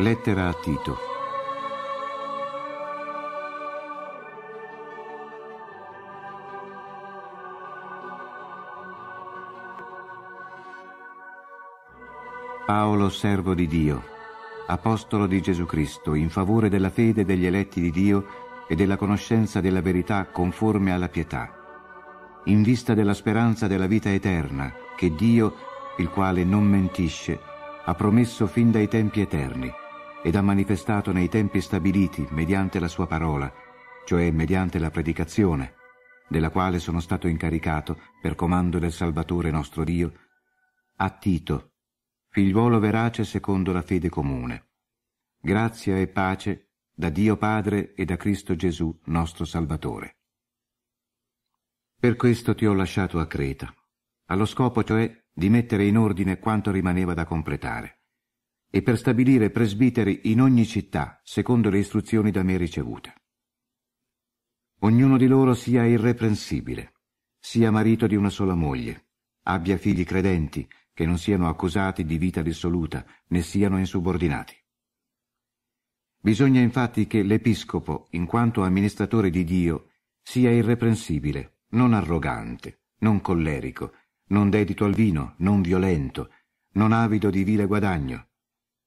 Lettera a Tito. Paolo, servo di Dio, apostolo di Gesù Cristo, in favore della fede degli eletti di Dio e della conoscenza della verità conforme alla pietà, in vista della speranza della vita eterna che Dio, il quale non mentisce, ha promesso fin dai tempi eterni ed ha manifestato nei tempi stabiliti mediante la sua parola, cioè mediante la predicazione, della quale sono stato incaricato per comando del Salvatore nostro Dio, a Tito, figliuolo verace secondo la fede comune. Grazia e pace da Dio Padre e da Cristo Gesù nostro Salvatore. Per questo ti ho lasciato a Creta, allo scopo cioè di mettere in ordine quanto rimaneva da completare, e per stabilire presbiteri in ogni città, secondo le istruzioni da me ricevute. Ognuno di loro sia irreprensibile, sia marito di una sola moglie, abbia figli credenti, che non siano accusati di vita dissoluta, né siano insubordinati. Bisogna infatti che l'Episcopo, in quanto amministratore di Dio, sia irreprensibile, non arrogante, non collerico, non dedito al vino, non violento, non avido di vile guadagno.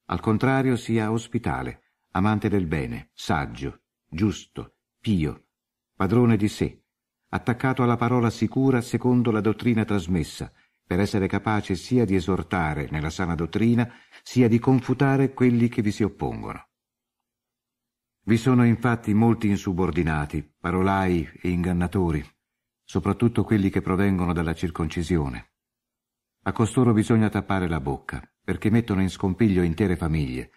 Al contrario sia ospitale, amante del bene, saggio, giusto, pio, padrone di sé, attaccato alla parola sicura secondo la dottrina trasmessa, per essere capace sia di esortare nella sana dottrina, sia di confutare quelli che vi si oppongono. Vi sono infatti molti insubordinati, parolai e ingannatori, soprattutto quelli che provengono dalla circoncisione. A costoro bisogna tappare la bocca, perché mettono in scompiglio intere famiglie,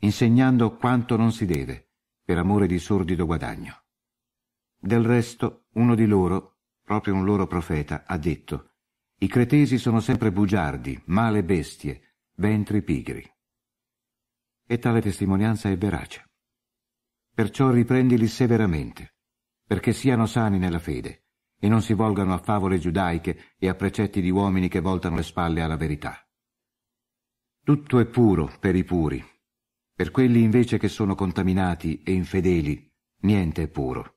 insegnando quanto non si deve, per amore di sordido guadagno. Del resto, uno di loro, proprio un loro profeta, ha detto «I cretesi sono sempre bugiardi, male bestie, ventri pigri». E tale testimonianza è verace. Perciò riprendili severamente, perché siano sani nella fede e non si volgano a favole giudaiche e a precetti di uomini che voltano le spalle alla verità. Tutto è puro per i puri, per quelli invece che sono contaminati e infedeli, niente è puro,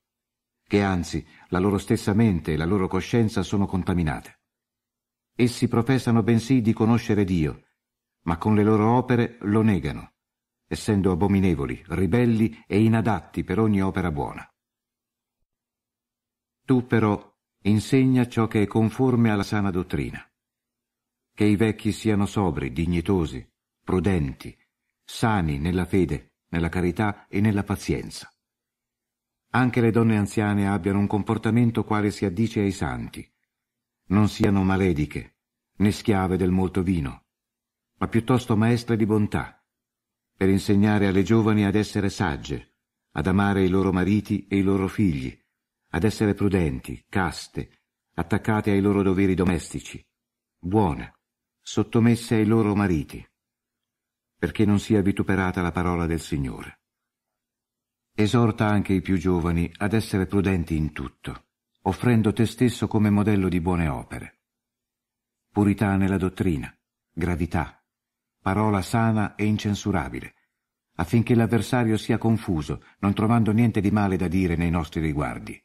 che anzi la loro stessa mente e la loro coscienza sono contaminate. Essi professano bensì di conoscere Dio, ma con le loro opere lo negano essendo abominevoli, ribelli e inadatti per ogni opera buona. Tu però insegna ciò che è conforme alla sana dottrina, che i vecchi siano sobri, dignitosi, prudenti, sani nella fede, nella carità e nella pazienza. Anche le donne anziane abbiano un comportamento quale si addice ai santi, non siano malediche, né schiave del molto vino, ma piuttosto maestre di bontà, per insegnare alle giovani ad essere sagge, ad amare i loro mariti e i loro figli, ad essere prudenti, caste, attaccate ai loro doveri domestici, buone, sottomesse ai loro mariti, perché non sia vituperata la parola del Signore. Esorta anche i più giovani ad essere prudenti in tutto, offrendo te stesso come modello di buone opere. Purità nella dottrina, gravità, parola sana e incensurabile, affinché l'avversario sia confuso, non trovando niente di male da dire nei nostri riguardi.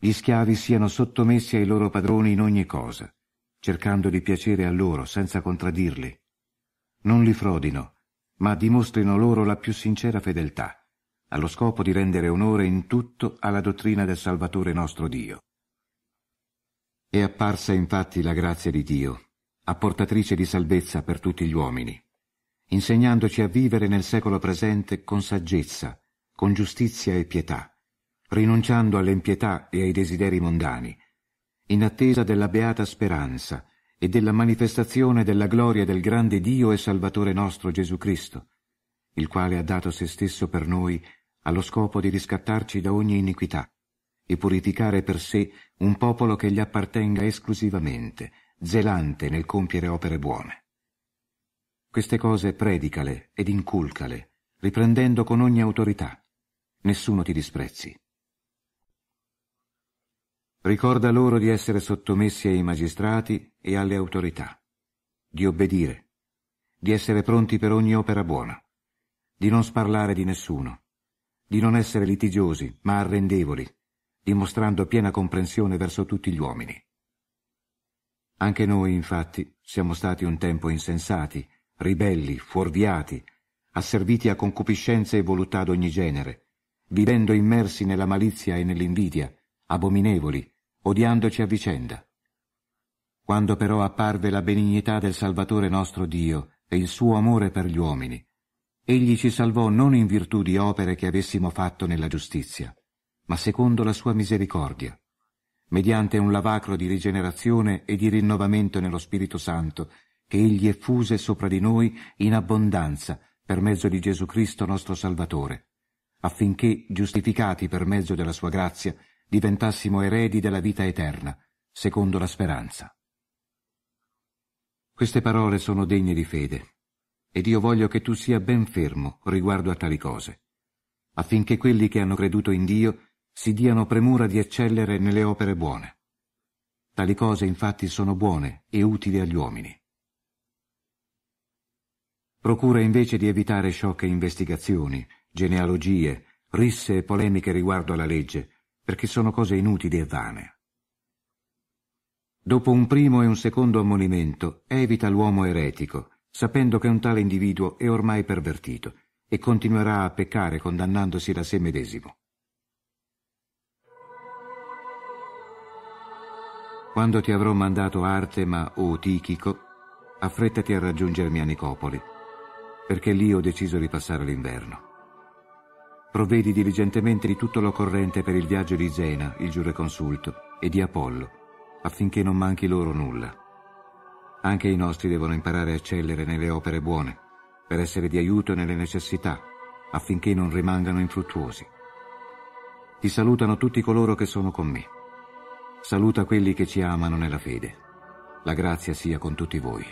Gli schiavi siano sottomessi ai loro padroni in ogni cosa, cercando di piacere a loro senza contraddirli. Non li frodino, ma dimostrino loro la più sincera fedeltà, allo scopo di rendere onore in tutto alla dottrina del Salvatore nostro Dio. È apparsa infatti la grazia di Dio, apportatrice di salvezza per tutti gli uomini, insegnandoci a vivere nel secolo presente con saggezza, con giustizia e pietà, rinunciando all'impietà e ai desideri mondani, in attesa della beata speranza e della manifestazione della gloria del grande Dio e Salvatore nostro Gesù Cristo, il quale ha dato se stesso per noi allo scopo di riscattarci da ogni iniquità e purificare per sé un popolo che gli appartenga esclusivamente, zelante nel compiere opere buone. Queste cose predicale ed inculcale, riprendendo con ogni autorità. Nessuno ti disprezzi. Ricorda loro di essere sottomessi ai magistrati e alle autorità, di obbedire, di essere pronti per ogni opera buona, di non sparlare di nessuno, di non essere litigiosi, ma arrendevoli, dimostrando piena comprensione verso tutti gli uomini. Anche noi, infatti, siamo stati un tempo insensati, ribelli, fuorviati, asserviti a concupiscenze e voluttà d'ogni genere, vivendo immersi nella malizia e nell'invidia, abominevoli, odiandoci a vicenda. Quando però apparve la benignità del Salvatore nostro Dio e il suo amore per gli uomini, egli ci salvò non in virtù di opere che avessimo fatto nella giustizia, ma secondo la sua misericordia, mediante un lavacro di rigenerazione e di rinnovamento nello Spirito Santo, che egli effuse sopra di noi in abbondanza per mezzo di Gesù Cristo nostro Salvatore, affinché, giustificati per mezzo della sua grazia, diventassimo eredi della vita eterna, secondo la speranza. Queste parole sono degne di fede, ed io voglio che tu sia ben fermo riguardo a tali cose, affinché quelli che hanno creduto in Dio si diano premura di eccellere nelle opere buone. Tali cose infatti sono buone e utili agli uomini. Procura invece di evitare sciocche investigazioni, genealogie, risse e polemiche riguardo alla legge, perché sono cose inutili e vane. Dopo un primo e un secondo ammonimento, evita l'uomo eretico, sapendo che un tale individuo è ormai pervertito e continuerà a peccare condannandosi da sé medesimo. Quando ti avrò mandato Artema o Tichico, affrettati a raggiungermi a Nicopoli, perché lì ho deciso di passare l'inverno. Provvedi diligentemente di tutto l'occorrente per il viaggio di Zena, il giureconsulto, e di Apollo, affinché non manchi loro nulla. Anche i nostri devono imparare a eccellere nelle opere buone, per essere di aiuto nelle necessità, affinché non rimangano infruttuosi. Ti salutano tutti coloro che sono con me. Saluta quelli che ci amano nella fede. La grazia sia con tutti voi.